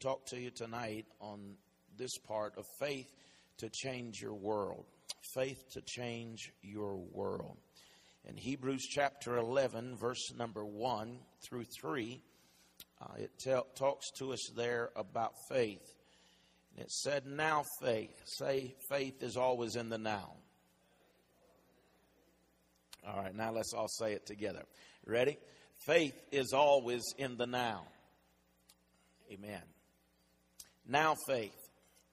talk to you tonight on this part of faith to change your world. Faith to change your world. In Hebrews chapter 11, verse number 1 through 3, uh, it talks to us there about faith. It said, Now faith. Say, faith is always in the now. All right, now let's all say it together. Ready? Faith is always in the now. Amen. Now faith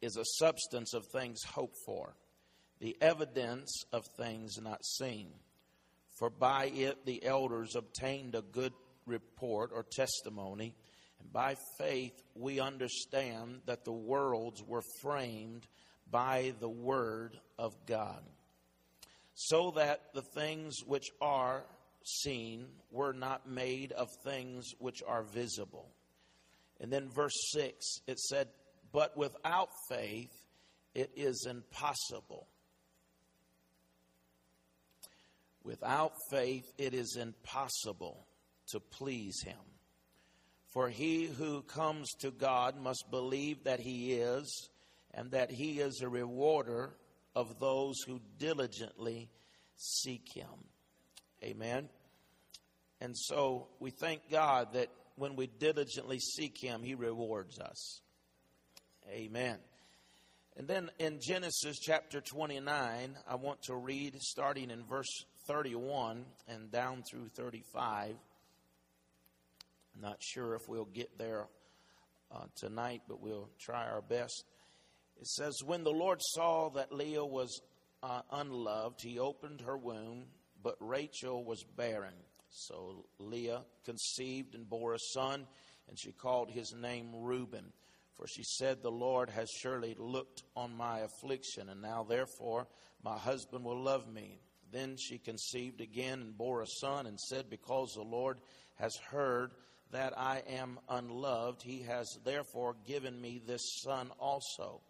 is a substance of things hoped for, the evidence of things not seen. For by it the elders obtained a good report or testimony. And by faith we understand that the worlds were framed by the word of God, so that the things which are seen were not made of things which are visible. And then verse 6, it said, but without faith, it is impossible. Without faith, it is impossible to please Him. For he who comes to God must believe that He is, and that He is a rewarder of those who diligently seek Him. Amen. And so we thank God that when we diligently seek Him, He rewards us. Amen. And then in Genesis chapter 29, I want to read starting in verse 31 and down through 35. I'm not sure if we'll get there uh, tonight, but we'll try our best. It says, When the Lord saw that Leah was uh, unloved, he opened her womb, but Rachel was barren. So Leah conceived and bore a son, and she called his name Reuben. For she said, The Lord has surely looked on my affliction, and now therefore my husband will love me. Then she conceived again and bore a son, and said, Because the Lord has heard that I am unloved, he has therefore given me this son also.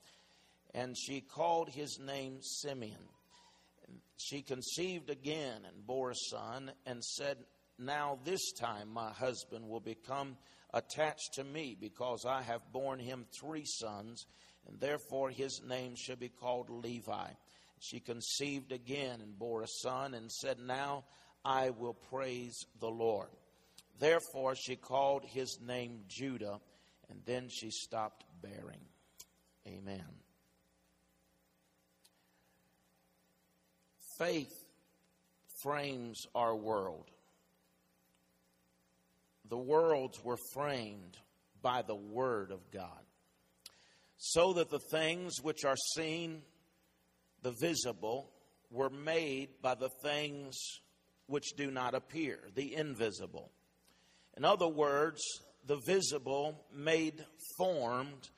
And she called his name Simeon. She conceived again and bore a son, and said, Now this time my husband will become attached to me, because I have borne him three sons, and therefore his name shall be called Levi. She conceived again and bore a son, and said, Now I will praise the Lord. Therefore she called his name Judah, and then she stopped bearing. Amen. Faith frames our world the worlds were framed by the Word of God, so that the things which are seen, the visible, were made by the things which do not appear, the invisible. In other words, the visible made formed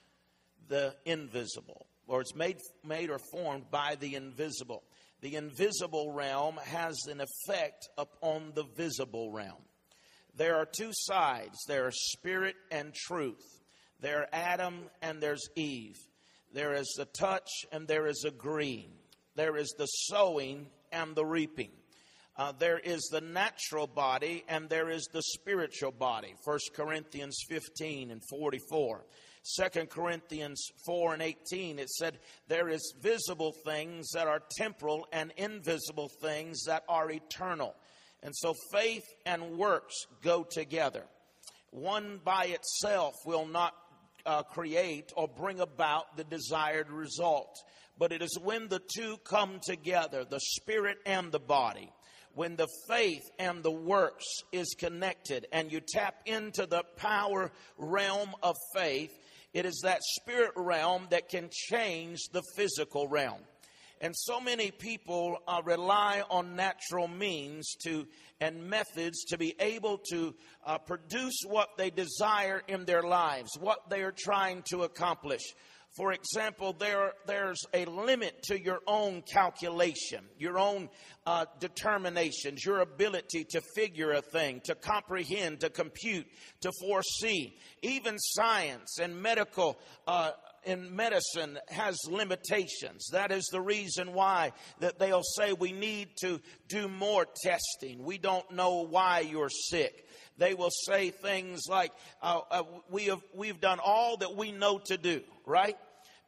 the invisible, or it's made, made or formed by the invisible. The invisible realm has an effect upon the visible realm there are two sides there is spirit and truth. There are Adam and there's Eve. There is the touch and there is agreeing. There is the sowing and the reaping. Uh, there is the natural body and there is the spiritual body. 1 Corinthians 15 and 44. 2 Corinthians 4 and 18, it said, There is visible things that are temporal and invisible things that are eternal. And so faith and works go together. One by itself will not uh, create or bring about the desired result. But it is when the two come together, the spirit and the body, when the faith and the works is connected and you tap into the power realm of faith, it is that spirit realm that can change the physical realm. And so many people uh, rely on natural means to and methods to be able to uh, produce what they desire in their lives, what they are trying to accomplish. For example, there, there's a limit to your own calculation, your own uh, determinations, your ability to figure a thing, to comprehend, to compute, to foresee. Even science and medical uh, in medicine has limitations. That is the reason why that they'll say we need to do more testing. We don't know why you're sick. They will say things like, uh, uh, we have, we've done all that we know to do, right?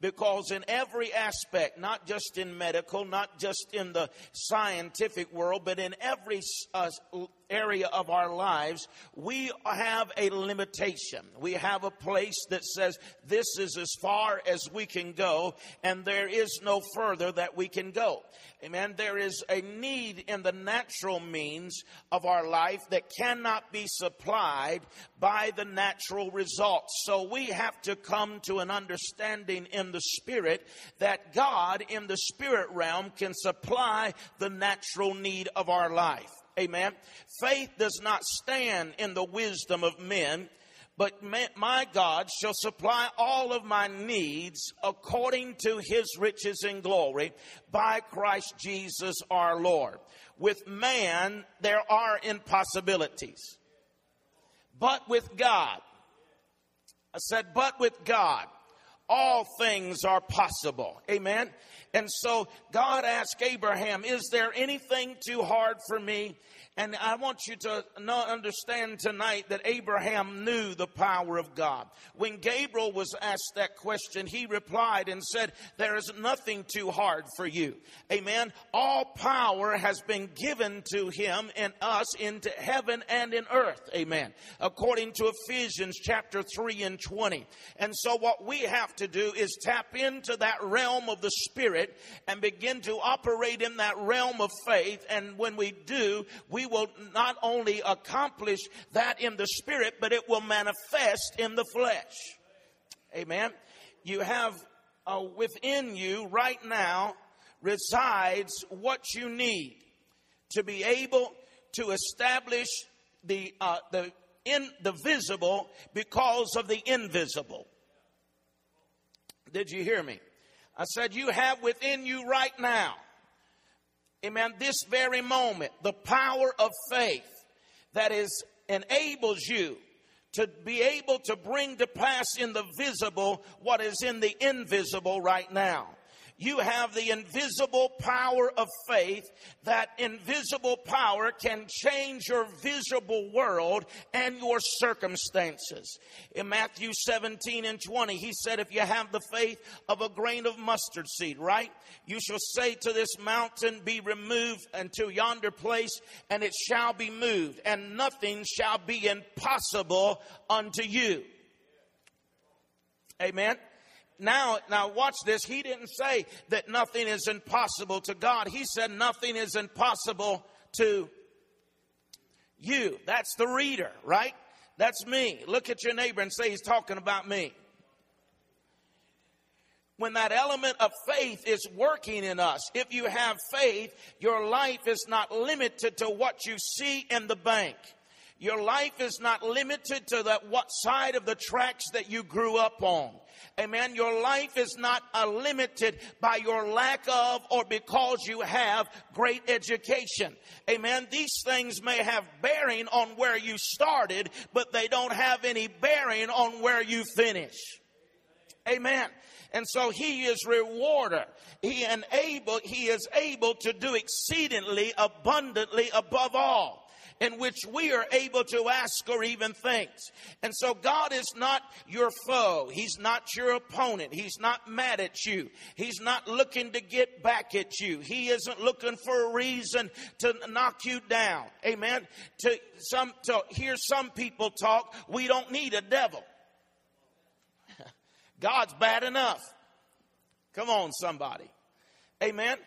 because in every aspect, not just in medical, not just in the scientific world, but in every uh, area of our lives, we have a limitation. We have a place that says this is as far as we can go, and there is no further that we can go. Amen. There is a need in the natural means of our life that cannot be supplied by the natural results. So we have to come to an understanding in the spirit that God in the spirit realm can supply the natural need of our life. Amen. Faith does not stand in the wisdom of men, but my God shall supply all of my needs according to his riches and glory by Christ Jesus our Lord. With man, there are impossibilities. But with God, I said, but with God, all things are possible. Amen. And so God asked Abraham, Is there anything too hard for me? And I want you to understand tonight that Abraham knew the power of God. When Gabriel was asked that question, he replied and said, There is nothing too hard for you. Amen. All power has been given to him and us into heaven and in earth. Amen. According to Ephesians chapter 3 and 20. And so what we have to do is tap into that realm of the Spirit and begin to operate in that realm of faith. And when we do, we will not only accomplish that in the spirit, but it will manifest in the flesh. Amen. You have uh, within you right now resides what you need to be able to establish the uh, the in the visible because of the invisible. Did you hear me? I said you have within you right now amen, this very moment, the power of faith that is enables you to be able to bring to pass in the visible what is in the invisible right now you have the invisible power of faith. That invisible power can change your visible world and your circumstances. In Matthew 17 and 20, he said, If you have the faith of a grain of mustard seed, right? You shall say to this mountain, Be removed unto yonder place, and it shall be moved, and nothing shall be impossible unto you. Amen now, now watch this. He didn't say that nothing is impossible to God. He said nothing is impossible to you. That's the reader, right? That's me. Look at your neighbor and say he's talking about me. When that element of faith is working in us, if you have faith, your life is not limited to what you see in the bank. Your life is not limited to that what side of the tracks that you grew up on. Amen. Your life is not uh, limited by your lack of or because you have great education. Amen. These things may have bearing on where you started, but they don't have any bearing on where you finish. Amen. And so he is rewarder. He enable, he is able to do exceedingly abundantly above all in which we are able to ask or even think. And so God is not your foe. He's not your opponent. He's not mad at you. He's not looking to get back at you. He isn't looking for a reason to knock you down. Amen. To some, to hear some people talk, we don't need a devil. God's bad enough. Come on, somebody. Amen.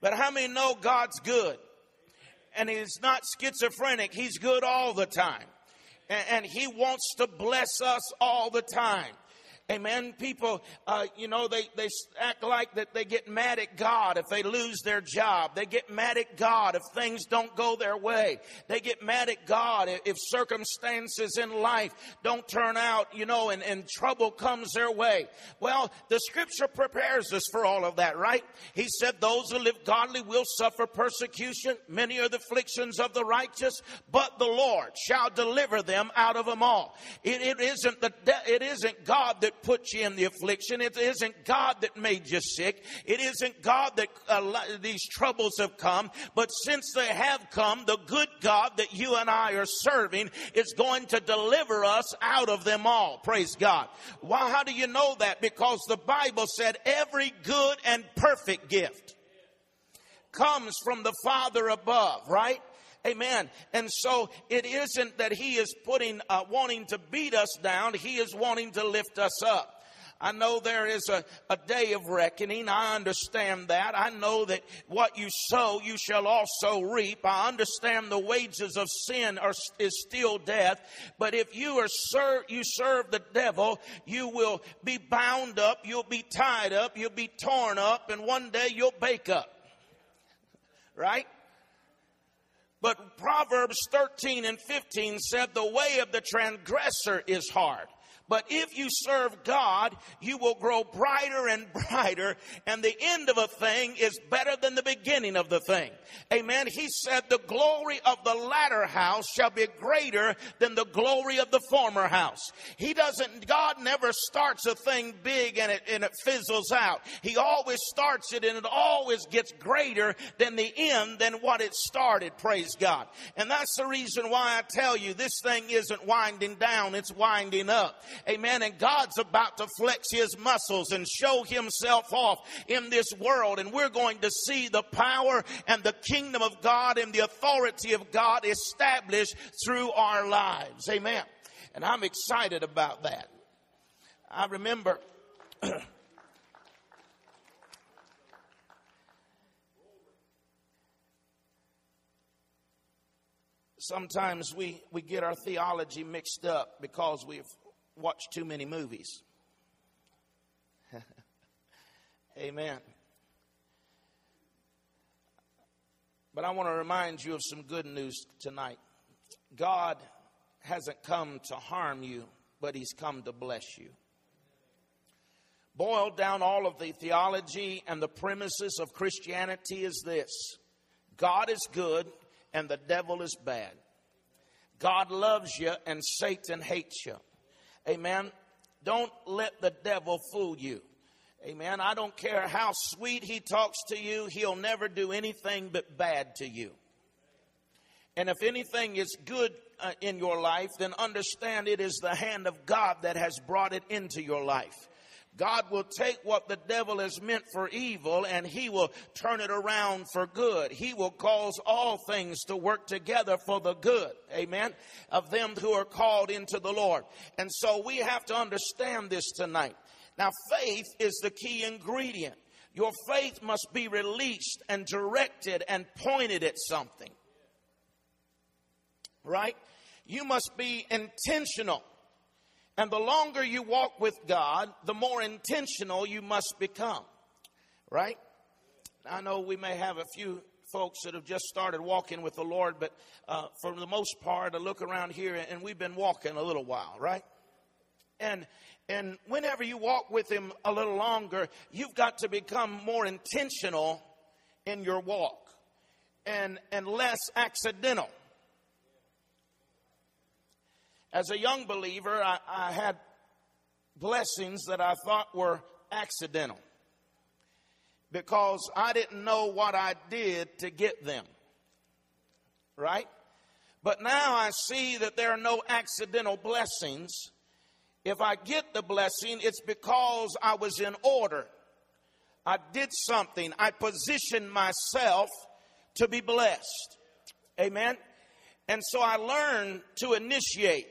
But how many know God's good? And he's not schizophrenic. He's good all the time. And, and he wants to bless us all the time. Amen. People, uh, you know, they, they act like that they get mad at God if they lose their job. They get mad at God if things don't go their way. They get mad at God if circumstances in life don't turn out, you know, and, and trouble comes their way. Well, the scripture prepares us for all of that, right? He said, those who live godly will suffer persecution. Many are the afflictions of the righteous, but the Lord shall deliver them out of them all. it, it isn't the, it isn't God that put you in the affliction. It isn't God that made you sick. It isn't God that uh, these troubles have come. But since they have come, the good God that you and I are serving is going to deliver us out of them all. Praise God. Well, how do you know that? Because the Bible said every good and perfect gift comes from the Father above, right? Amen. And so it isn't that he is putting, uh, wanting to beat us down. He is wanting to lift us up. I know there is a, a day of reckoning. I understand that. I know that what you sow, you shall also reap. I understand the wages of sin are, is still death. But if you are serve, you serve the devil, you will be bound up, you'll be tied up, you'll be torn up, and one day you'll bake up. Right? But Proverbs 13 and 15 said the way of the transgressor is hard. But if you serve God, you will grow brighter and brighter, and the end of a thing is better than the beginning of the thing. Amen. He said, The glory of the latter house shall be greater than the glory of the former house. He doesn't, God never starts a thing big and it, and it fizzles out. He always starts it and it always gets greater than the end than what it started. Praise God. And that's the reason why I tell you this thing isn't winding down, it's winding up. Amen. And God's about to flex his muscles and show himself off in this world. And we're going to see the power and the kingdom of God and the authority of God established through our lives. Amen. And I'm excited about that. I remember. sometimes we, we get our theology mixed up because we've watch too many movies. Amen. But I want to remind you of some good news tonight. God hasn't come to harm you, but He's come to bless you. Boiled down all of the theology and the premises of Christianity is this God is good and the devil is bad. God loves you and Satan hates you. Amen. Don't let the devil fool you. Amen. I don't care how sweet he talks to you, he'll never do anything but bad to you. And if anything is good uh, in your life, then understand it is the hand of God that has brought it into your life. God will take what the devil has meant for evil and he will turn it around for good. He will cause all things to work together for the good. Amen. Of them who are called into the Lord. And so we have to understand this tonight. Now, faith is the key ingredient. Your faith must be released and directed and pointed at something. Right? You must be intentional and the longer you walk with God, the more intentional you must become. Right? I know we may have a few folks that have just started walking with the Lord, but uh, for the most part, I look around here and we've been walking a little while, right? And and whenever you walk with Him a little longer, you've got to become more intentional in your walk and and less accidental as a young believer, I, I had blessings that I thought were accidental because I didn't know what I did to get them. Right? But now I see that there are no accidental blessings. If I get the blessing, it's because I was in order. I did something. I positioned myself to be blessed. Amen. And so I learned to initiate.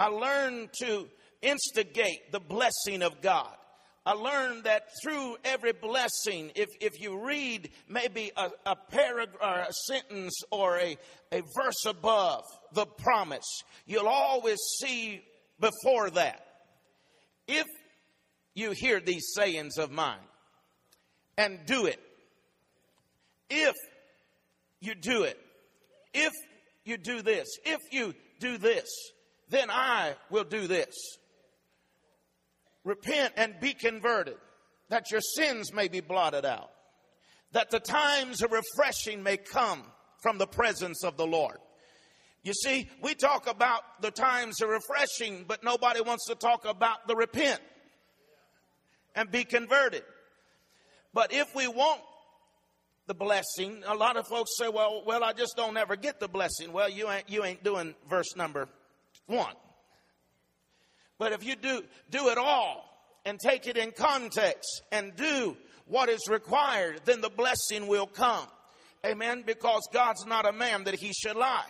I learned to instigate the blessing of God. I learned that through every blessing, if, if you read maybe a, a paragraph a sentence or a, a verse above the promise, you'll always see before that. If you hear these sayings of mine and do it, if you do it, if you do this, if you do this, then I will do this. Repent and be converted, that your sins may be blotted out, that the times of refreshing may come from the presence of the Lord. You see, we talk about the times of refreshing, but nobody wants to talk about the repent. and be converted. But if we want the blessing, a lot of folks say, well, well, I just don't ever get the blessing. Well, you ain't, you ain't doing verse number one. But if you do, do it all and take it in context and do what is required, then the blessing will come. Amen. Because God's not a man that he should lie.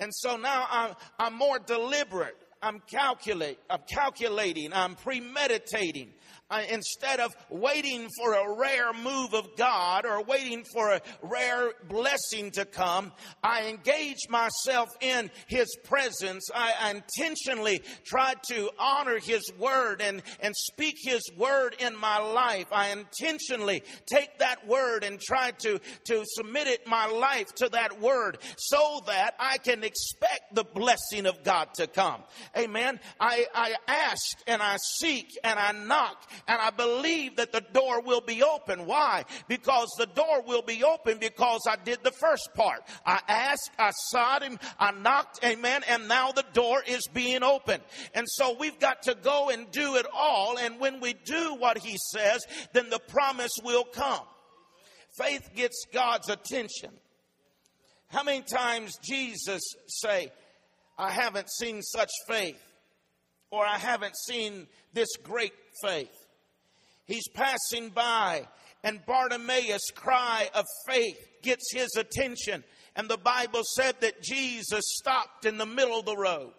And so now I'm, I'm more deliberate. I'm calculate, I'm calculating, I'm premeditating, Uh, instead of waiting for a rare move of God or waiting for a rare blessing to come, I engage myself in His presence. I intentionally try to honor His word and, and speak His word in my life. I intentionally take that word and try to, to submit it my life to that word so that I can expect the blessing of God to come. Amen. I, I ask and I seek and I knock and I believe that the door will be open. Why? Because the door will be open because I did the first part. I asked, I sought him, I knocked, amen, and now the door is being opened. And so we've got to go and do it all. And when we do what he says, then the promise will come. Faith gets God's attention. How many times Jesus say, I haven't seen such faith, or I haven't seen this great faith? He's passing by, and Bartimaeus' cry of faith gets his attention. And the Bible said that Jesus stopped in the middle of the road.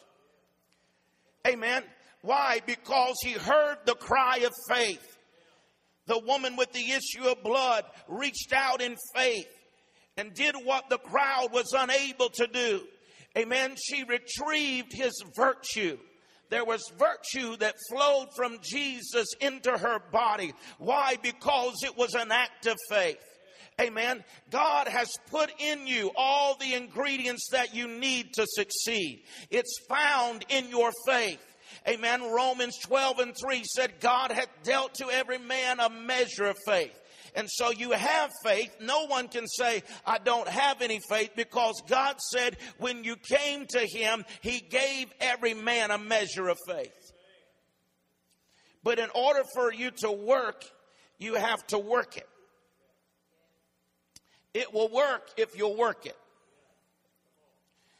Amen. Why? Because he heard the cry of faith. The woman with the issue of blood reached out in faith and did what the crowd was unable to do. Amen. She retrieved his virtue there was virtue that flowed from Jesus into her body. Why? Because it was an act of faith. Amen. God has put in you all the ingredients that you need to succeed. It's found in your faith. Amen. Romans 12 and 3 said, God hath dealt to every man a measure of faith. And so you have faith. No one can say, I don't have any faith because God said when you came to Him, He gave every man a measure of faith. But in order for you to work, you have to work it. It will work if you'll work it.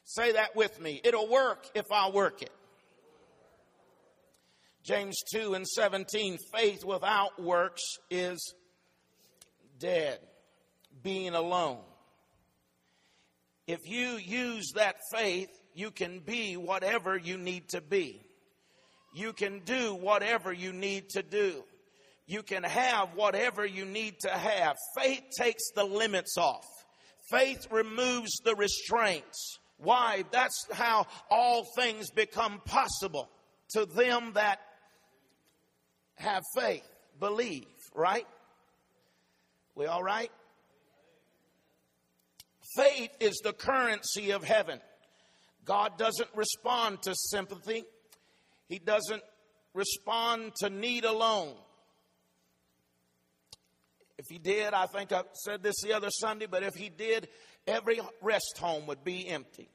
Say that with me. It'll work if I work it. James 2 and 17 faith without works is dead, being alone. If you use that faith, you can be whatever you need to be. You can do whatever you need to do. You can have whatever you need to have. Faith takes the limits off. Faith removes the restraints. Why? That's how all things become possible to them that have faith, believe, right? We all right? Faith is the currency of heaven. God doesn't respond to sympathy. He doesn't respond to need alone. If he did, I think I said this the other Sunday, but if he did, every rest home would be empty.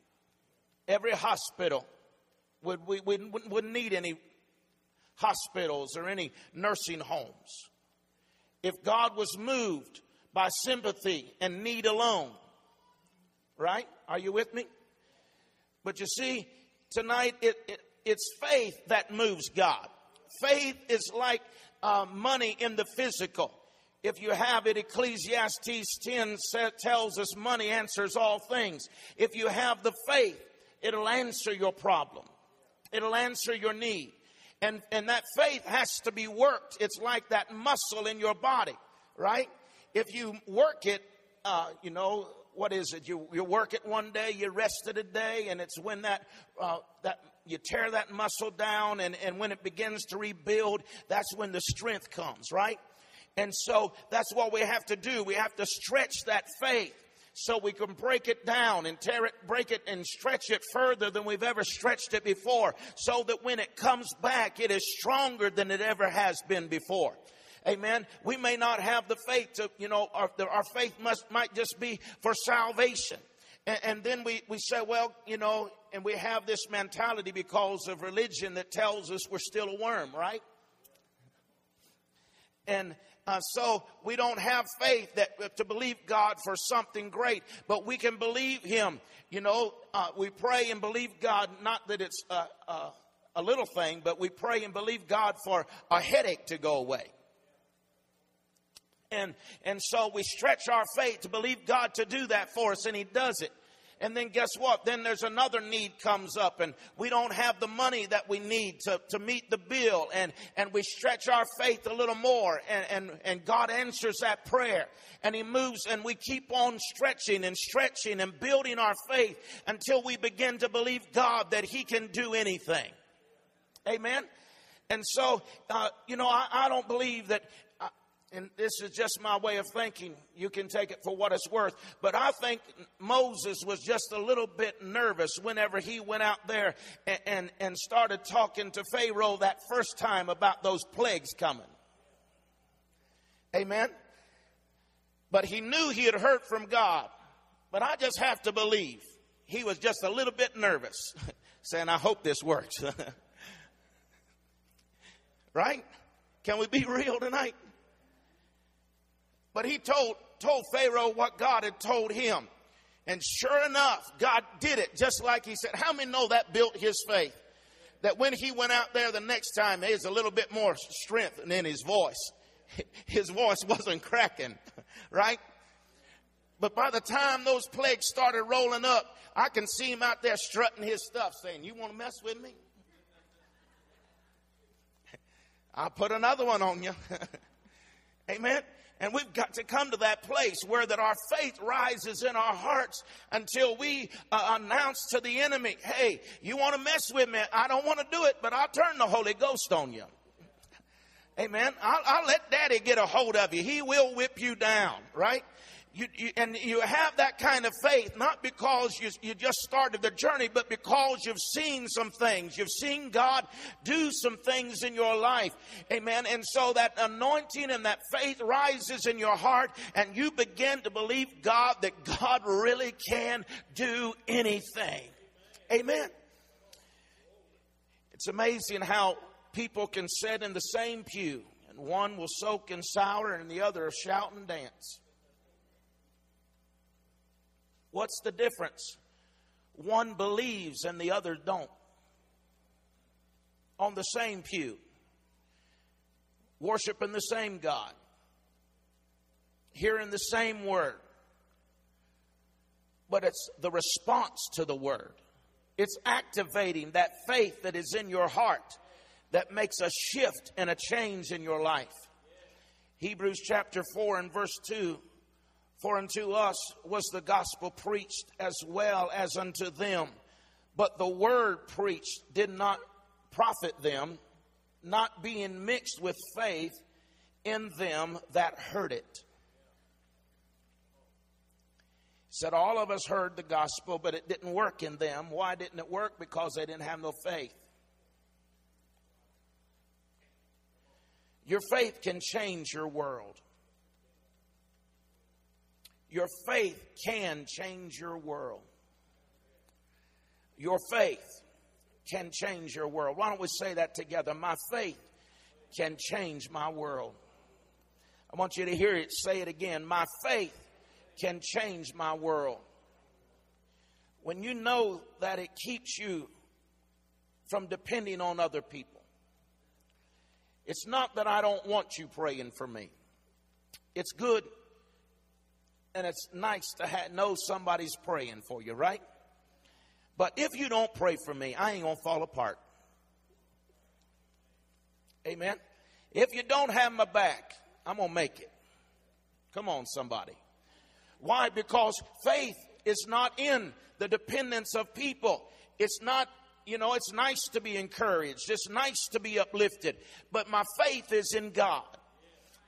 Every hospital would we wouldn't, wouldn't need any hospitals or any nursing homes if God was moved by sympathy and need alone. Right? Are you with me? But you see, tonight it, it it's faith that moves God. Faith is like uh, money in the physical. If you have it, Ecclesiastes 10 tells us money answers all things. If you have the faith, it'll answer your problem. It'll answer your need. And, and that faith has to be worked. It's like that muscle in your body, right? If you work it, uh, you know, what is it? You, you work it one day, you rest it a day, and it's when that, uh, that you tear that muscle down and, and when it begins to rebuild, that's when the strength comes, right? And so that's what we have to do. We have to stretch that faith so we can break it down and tear it, break it and stretch it further than we've ever stretched it before so that when it comes back, it is stronger than it ever has been before. Amen. We may not have the faith to, you know, our, our faith must, might just be for salvation. And, and then we, we say, well, you know, and we have this mentality because of religion that tells us we're still a worm, right? and uh, so we don't have faith that uh, to believe God for something great, but we can believe Him. You know, uh, we pray and believe God. Not that it's a, a, a little thing, but we pray and believe God for a headache to go away. And and so we stretch our faith to believe God to do that for us, and He does it. And then guess what? Then there's another need comes up and we don't have the money that we need to, to meet the bill and, and we stretch our faith a little more and, and, and God answers that prayer and he moves and we keep on stretching and stretching and building our faith until we begin to believe God that he can do anything. Amen. And so, uh, you know, I, I, don't believe that and this is just my way of thinking. You can take it for what it's worth. But I think Moses was just a little bit nervous whenever he went out there and, and, and started talking to Pharaoh that first time about those plagues coming. Amen. But he knew he had heard from God. But I just have to believe he was just a little bit nervous, saying, I hope this works. right? Can we be real tonight? But he told, told Pharaoh what God had told him. And sure enough, God did it just like he said. How many know that built his faith? That when he went out there the next time, there's a little bit more strength in his voice. His voice wasn't cracking, right? But by the time those plagues started rolling up, I can see him out there strutting his stuff, saying, You want to mess with me? I'll put another one on you. Amen. And we've got to come to that place where that our faith rises in our hearts until we uh, announce to the enemy, hey, you want to mess with me? I don't want to do it, but I'll turn the Holy Ghost on you. Amen. I'll, I'll let daddy get a hold of you. He will whip you down, right? You, you, and you have that kind of faith not because you, you just started the journey, but because you've seen some things. You've seen God do some things in your life. Amen. And so that anointing and that faith rises in your heart, and you begin to believe God that God really can do anything. Amen. It's amazing how people can sit in the same pew, and one will soak in sour, and the other will shout and dance. What's the difference? One believes and the other don't. On the same pew, worshiping the same God, hearing the same word. But it's the response to the word. It's activating that faith that is in your heart that makes a shift and a change in your life. Hebrews chapter 4 and verse 2 for unto us was the gospel preached as well as unto them. But the word preached did not profit them, not being mixed with faith in them that heard it. Said, All of us heard the gospel, but it didn't work in them. Why didn't it work? Because they didn't have no faith. Your faith can change your world. Your faith can change your world. Your faith can change your world. Why don't we say that together? My faith can change my world. I want you to hear it. Say it again. My faith can change my world. When you know that it keeps you from depending on other people, it's not that I don't want you praying for me. It's good and it's nice to have, know somebody's praying for you, right? But if you don't pray for me, I ain't going to fall apart. Amen. If you don't have my back, I'm going to make it. Come on, somebody. Why? Because faith is not in the dependence of people. It's not, you know, it's nice to be encouraged, it's nice to be uplifted, but my faith is in God.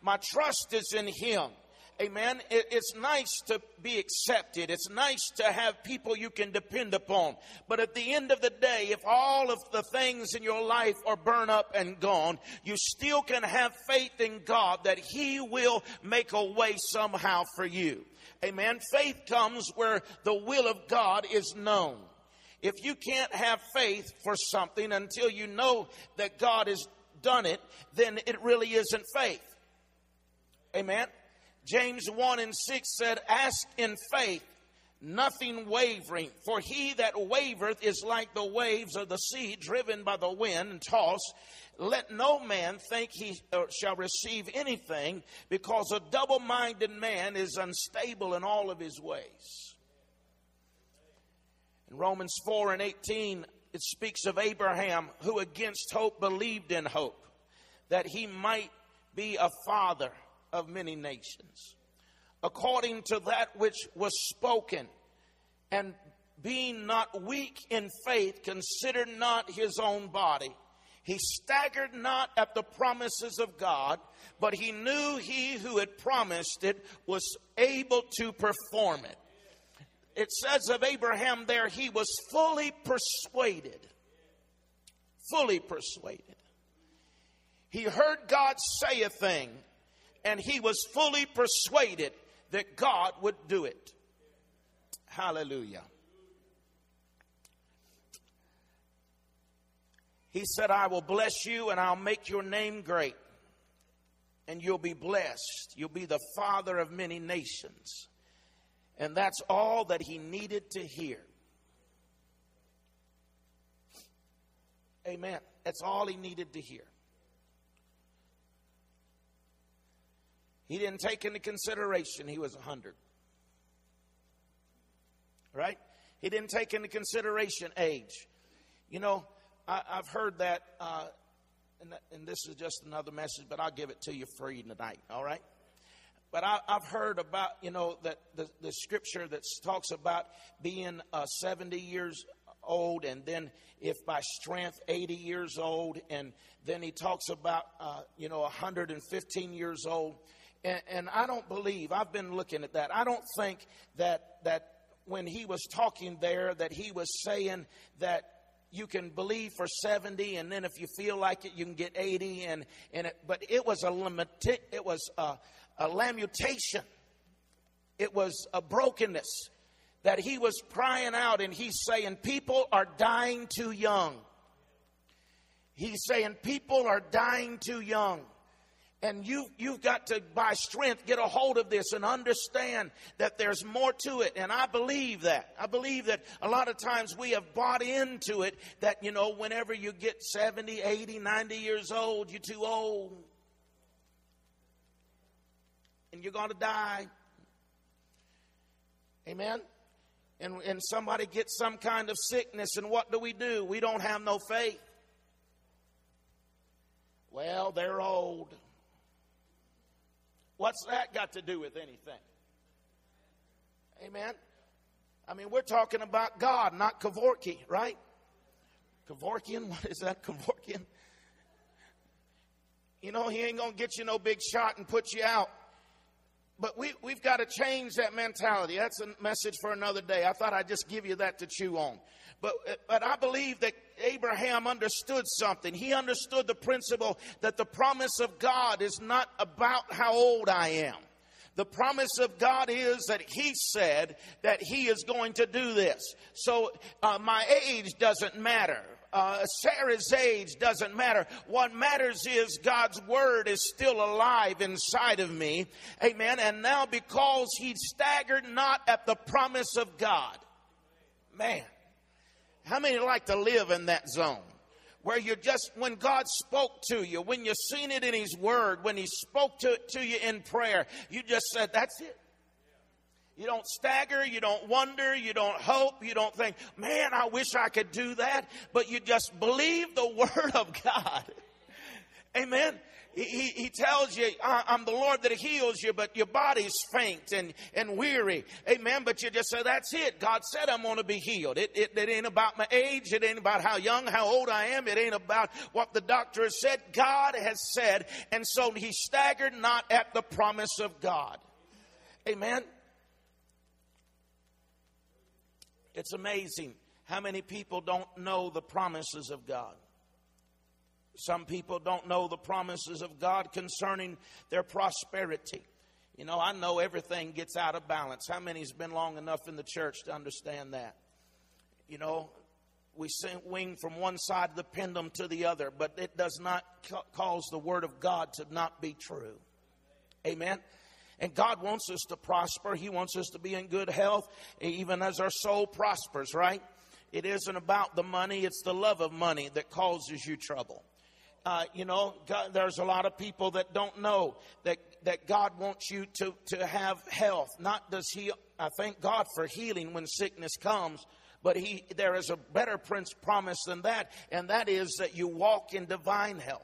My trust is in Him. Amen. it's nice to be accepted. It's nice to have people you can depend upon. But at the end of the day, if all of the things in your life are burned up and gone, you still can have faith in God that He will make a way somehow for you. Amen. Faith comes where the will of God is known. If you can't have faith for something until you know that God has done it, then it really isn't faith. Amen. James 1 and 6 said, Ask in faith, nothing wavering. For he that wavereth is like the waves of the sea, driven by the wind and tossed. Let no man think he uh, shall receive anything, because a double minded man is unstable in all of his ways. In Romans 4 and 18, it speaks of Abraham, who against hope believed in hope, that he might be a father of many nations, according to that which was spoken, and being not weak in faith, considered not his own body. He staggered not at the promises of God, but he knew he who had promised it was able to perform it. It says of Abraham there, he was fully persuaded. Fully persuaded. He heard God say a thing, and he was fully persuaded that God would do it. Hallelujah. He said, I will bless you and I'll make your name great. And you'll be blessed. You'll be the father of many nations. And that's all that he needed to hear. Amen. That's all he needed to hear. He didn't take into consideration he was 100. Right? He didn't take into consideration age. You know, I, have heard that, uh, and, and, this is just another message, but I'll give it to you free tonight, all right? But I, have heard about, you know, that the, the scripture that talks about being uh, 70 years old, and then if by strength 80 years old, and then he talks about, uh, you know, 115 years old. And, and I don't believe, I've been looking at that. I don't think that, that when he was talking there, that he was saying that you can believe for 70 and then if you feel like it you can get 80 and, and it, but it was a limit it was a, a lamentation it was a brokenness that he was crying out and he's saying people are dying too young he's saying people are dying too young and you, you've got to, by strength, get a hold of this and understand that there's more to it. And I believe that. I believe that a lot of times we have bought into it that, you know, whenever you get 70, 80, 90 years old, you're too old. And you're going to die. Amen? And, and somebody gets some kind of sickness, and what do we do? We don't have no faith. Well, they're old. What's that got to do with anything? Amen. I mean, we're talking about God, not Kevorkian, right? Kevorkian? What is that, Kevorkian? You know, he ain't going to get you no big shot and put you out. But we, we've got to change that mentality. That's a message for another day. I thought I'd just give you that to chew on. But, but I believe that Abraham understood something. He understood the principle that the promise of God is not about how old I am. The promise of God is that He said that He is going to do this. So uh, my age doesn't matter. Uh, Sarah's age doesn't matter. What matters is God's word is still alive inside of me. Amen. And now because he staggered not at the promise of God. Man, how many like to live in that zone? Where you just, when God spoke to you, when you seen it in His Word, when He spoke to, to you in prayer, you just said, that's it. You don't stagger, you don't wonder, you don't hope, you don't think, man, I wish I could do that, but you just believe the Word of God. Amen. He, he tells you, I'm the Lord that heals you, but your body's faint and, and weary. Amen. But you just say, that's it. God said I'm going to be healed. It, it, it ain't about my age. It ain't about how young, how old I am. It ain't about what the doctor has said. God has said. And so he staggered not at the promise of God. Amen. It's amazing how many people don't know the promises of God. Some people don't know the promises of God concerning their prosperity. You know, I know everything gets out of balance. How many's been long enough in the church to understand that? You know, we swing from one side of the pendulum to the other, but it does not ca- cause the Word of God to not be true. Amen. And God wants us to prosper. He wants us to be in good health, even as our soul prospers, right? It isn't about the money, it's the love of money that causes you trouble. Uh, you know, God, there's a lot of people that don't know that, that God wants you to, to have health. Not does He, I thank God for healing when sickness comes, but he, there is a better prince promise than that, and that is that you walk in divine health.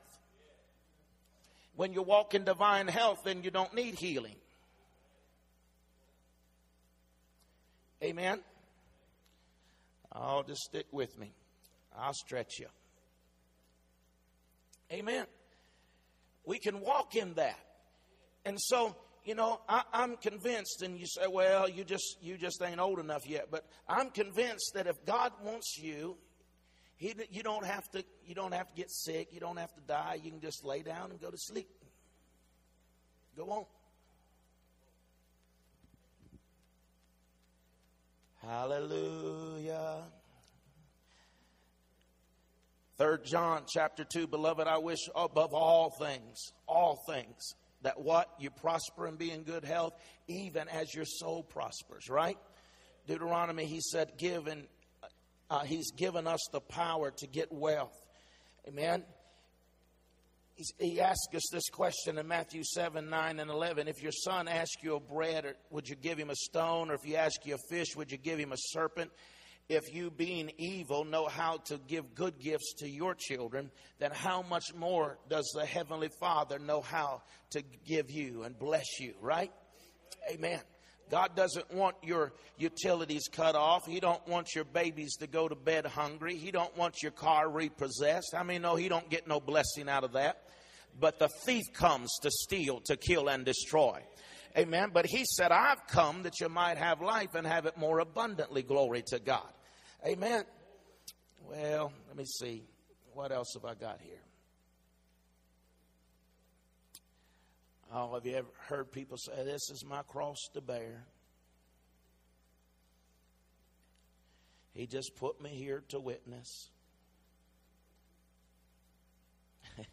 When you walk in divine health, then you don't need healing. Amen. Oh, just stick with me. I'll stretch you. Amen. We can walk in that. And so, you know, I, am convinced, and you say, well, you just you just ain't old enough yet. But I'm convinced that if God wants you, he, you don't have to you don't have to get sick, you don't have to die. You can just lay down and go to sleep. Go on. Hallelujah. Third John chapter 2, beloved, I wish above all things, all things, that what? You prosper and be in good health, even as your soul prospers, right? Deuteronomy, he said, give and uh, he's given us the power to get wealth. Amen. He's, he asked us this question in Matthew 7, 9, and 11. If your son asks you a bread, would you give him a stone? Or if he asks you a fish, would you give him a serpent? If you, being evil, know how to give good gifts to your children, then how much more does the Heavenly Father know how to give you and bless you, right? Amen. God doesn't want your utilities cut off. He don't want your babies to go to bed hungry. He don't want your car repossessed. I mean, no, he don't get no blessing out of that. But the thief comes to steal, to kill, and destroy. Amen. But he said, I've come that you might have life and have it more abundantly. Glory to God. Amen. Well, let me see. What else have I got here? Oh, have you ever heard people say, This is my cross to bear? He just put me here to witness.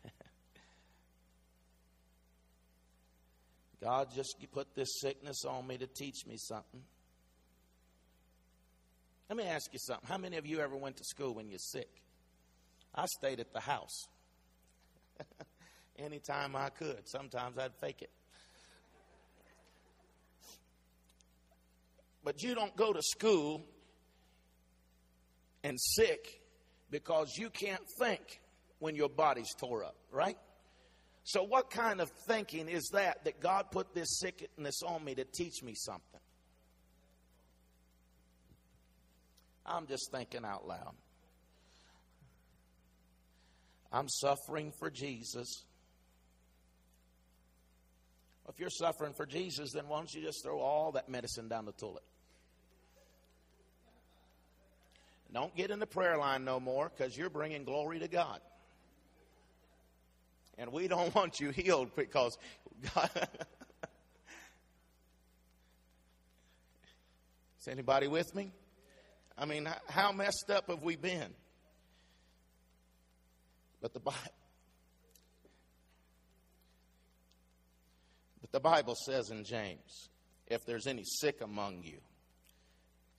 God just put this sickness on me to teach me something. Let me ask you something. How many of you ever went to school when you're sick? I stayed at the house. Anytime I could. Sometimes I'd fake it. But you don't go to school and sick because you can't think when your body's tore up, right? So, what kind of thinking is that that God put this sickness on me to teach me something? I'm just thinking out loud. I'm suffering for Jesus. If you're suffering for Jesus, then why don't you just throw all that medicine down the toilet? Don't get in the prayer line no more because you're bringing glory to God. And we don't want you healed because God. Is anybody with me? I mean, how messed up have we been? But the Bible. But the Bible says in James, if there's any sick among you,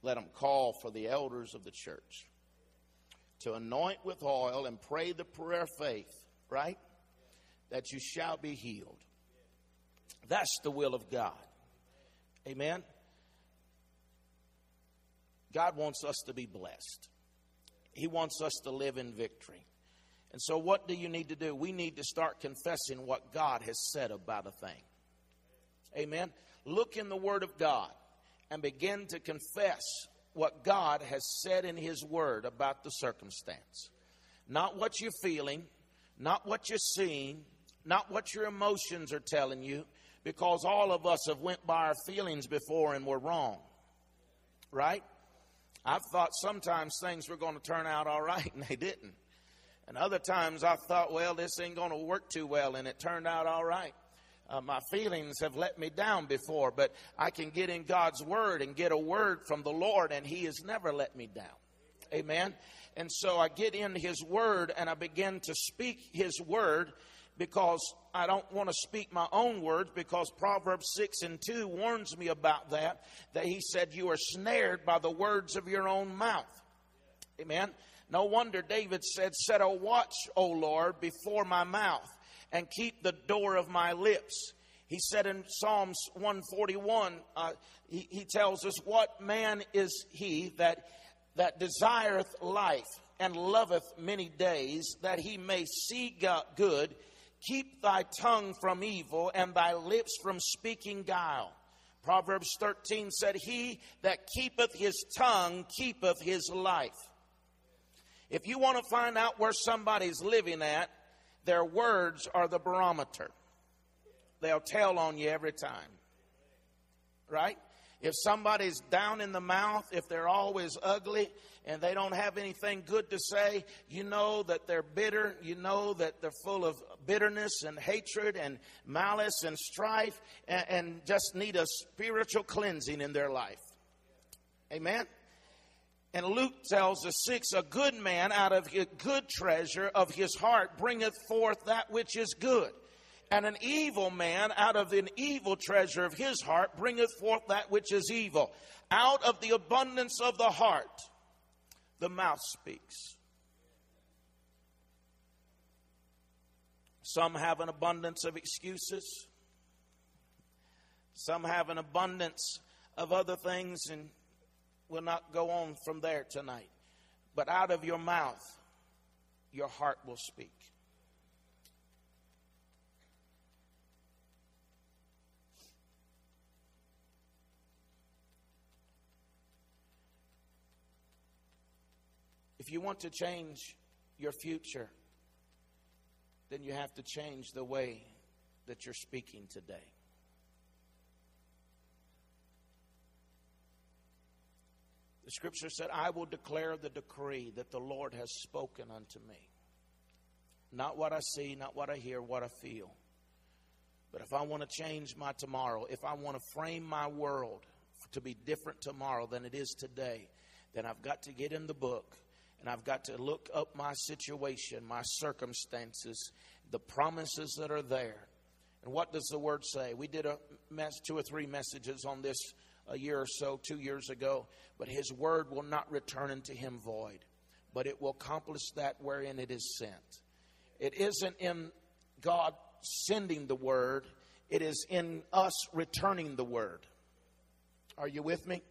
let them call for the elders of the church to anoint with oil and pray the prayer of faith, right? That you shall be healed. That's the will of God. Amen. God wants us to be blessed. He wants us to live in victory. And so, what do you need to do? We need to start confessing what God has said about a thing. Amen. Look in the Word of God and begin to confess what God has said in His Word about the circumstance. Not what you're feeling, not what you're seeing, not what your emotions are telling you, because all of us have went by our feelings before and were wrong. Right? I've thought sometimes things were going to turn out all right, and they didn't. And other times I thought, well, this ain't going to work too well, and it turned out all right. Uh, my feelings have let me down before, but I can get in God's Word and get a word from the Lord, and He has never let me down. Amen. And so I get in His Word and I begin to speak His Word because I don't want to speak my own words because Proverbs 6 and 2 warns me about that. That he said, You are snared by the words of your own mouth. Amen. No wonder David said, Set a watch, O Lord, before my mouth and keep the door of my lips. He said in Psalms 141, uh, he, he tells us, What man is he that, that desireth life and loveth many days, that he may see God good? Keep thy tongue from evil and thy lips from speaking guile. Proverbs 13 said, He that keepeth his tongue keepeth his life. If you want to find out where somebody's living at, their words are the barometer. They'll tell on you every time. Right? If somebody's down in the mouth, if they're always ugly and they don't have anything good to say, you know that they're bitter. You know that they're full of bitterness and hatred and malice and strife and, and just need a spiritual cleansing in their life. Amen? And Luke tells us six, a good man out of his good treasure of his heart bringeth forth that which is good. And an evil man out of an evil treasure of his heart bringeth forth that which is evil. Out of the abundance of the heart, the mouth speaks. Some have an abundance of excuses. Some have an abundance of other things, and we'll not go on from there tonight. But out of your mouth, your heart will speak. If you want to change your future, then you have to change the way that you're speaking today. The scripture said, I will declare the decree that the Lord has spoken unto me. Not what I see, not what I hear, what I feel. But if I want to change my tomorrow, if I want to frame my world to be different tomorrow than it is today, then I've got to get in the book and I've got to look up my situation, my circumstances, the promises that are there. And what does the word say? We did a mess, two or three messages on this a year or so, two years ago. But his word will not return unto him void, but it will accomplish that wherein it is sent. It isn't in God sending the word, it is in us returning the word. Are you with me?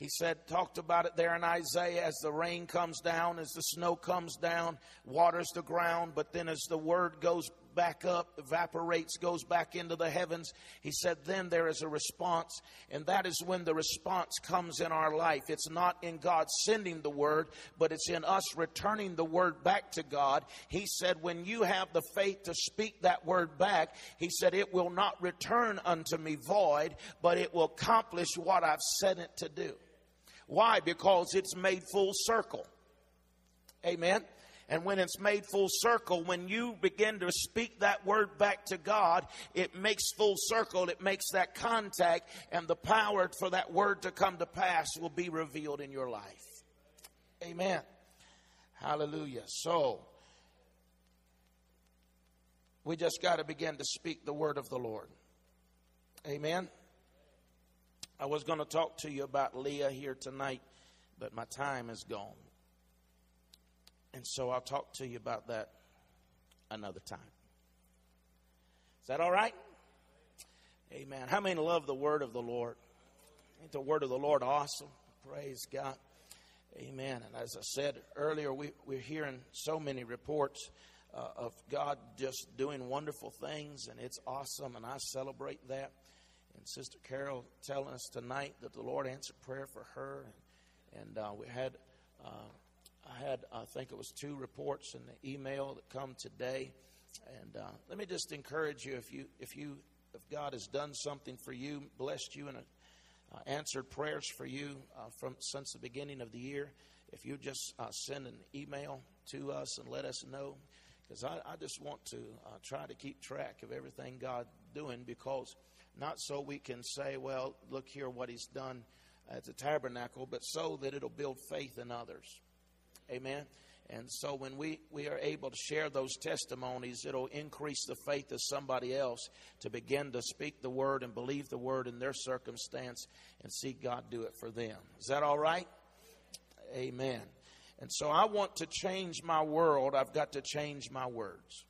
He said, talked about it there in Isaiah as the rain comes down, as the snow comes down, waters the ground, but then as the word goes back up, evaporates, goes back into the heavens. He said, then there is a response, and that is when the response comes in our life. It's not in God sending the word, but it's in us returning the word back to God. He said, when you have the faith to speak that word back, He said, it will not return unto me void, but it will accomplish what I've sent it to do. Why? Because it's made full circle. Amen. And when it's made full circle, when you begin to speak that word back to God, it makes full circle, it makes that contact, and the power for that word to come to pass will be revealed in your life. Amen. Hallelujah. So, we just got to begin to speak the word of the Lord. Amen. I was going to talk to you about Leah here tonight, but my time is gone. And so I'll talk to you about that another time. Is that all right? Amen. How many love the word of the Lord? Ain't the word of the Lord awesome? Praise God. Amen. And as I said earlier, we, we're hearing so many reports uh, of God just doing wonderful things, and it's awesome, and I celebrate that and Sister Carol telling us tonight that the Lord answered prayer for her, and, and uh, we had uh, I had I think it was two reports in the email that come today, and uh, let me just encourage you if you if you if God has done something for you, blessed you, and uh, answered prayers for you from since the beginning of the year, if you just send an email to us and let us know. Because I, I, just want to uh, try to keep track of everything God doing because not so we can say, well, look here what he's done at the tabernacle, but so that it'll build faith in others. Amen. And so when we, we are able to share those testimonies, it'll increase the faith of somebody else to begin to speak the word and believe the word in their circumstance and see God do it for them. Is that all right? Amen. And so I want to change my world. I've got to change my words.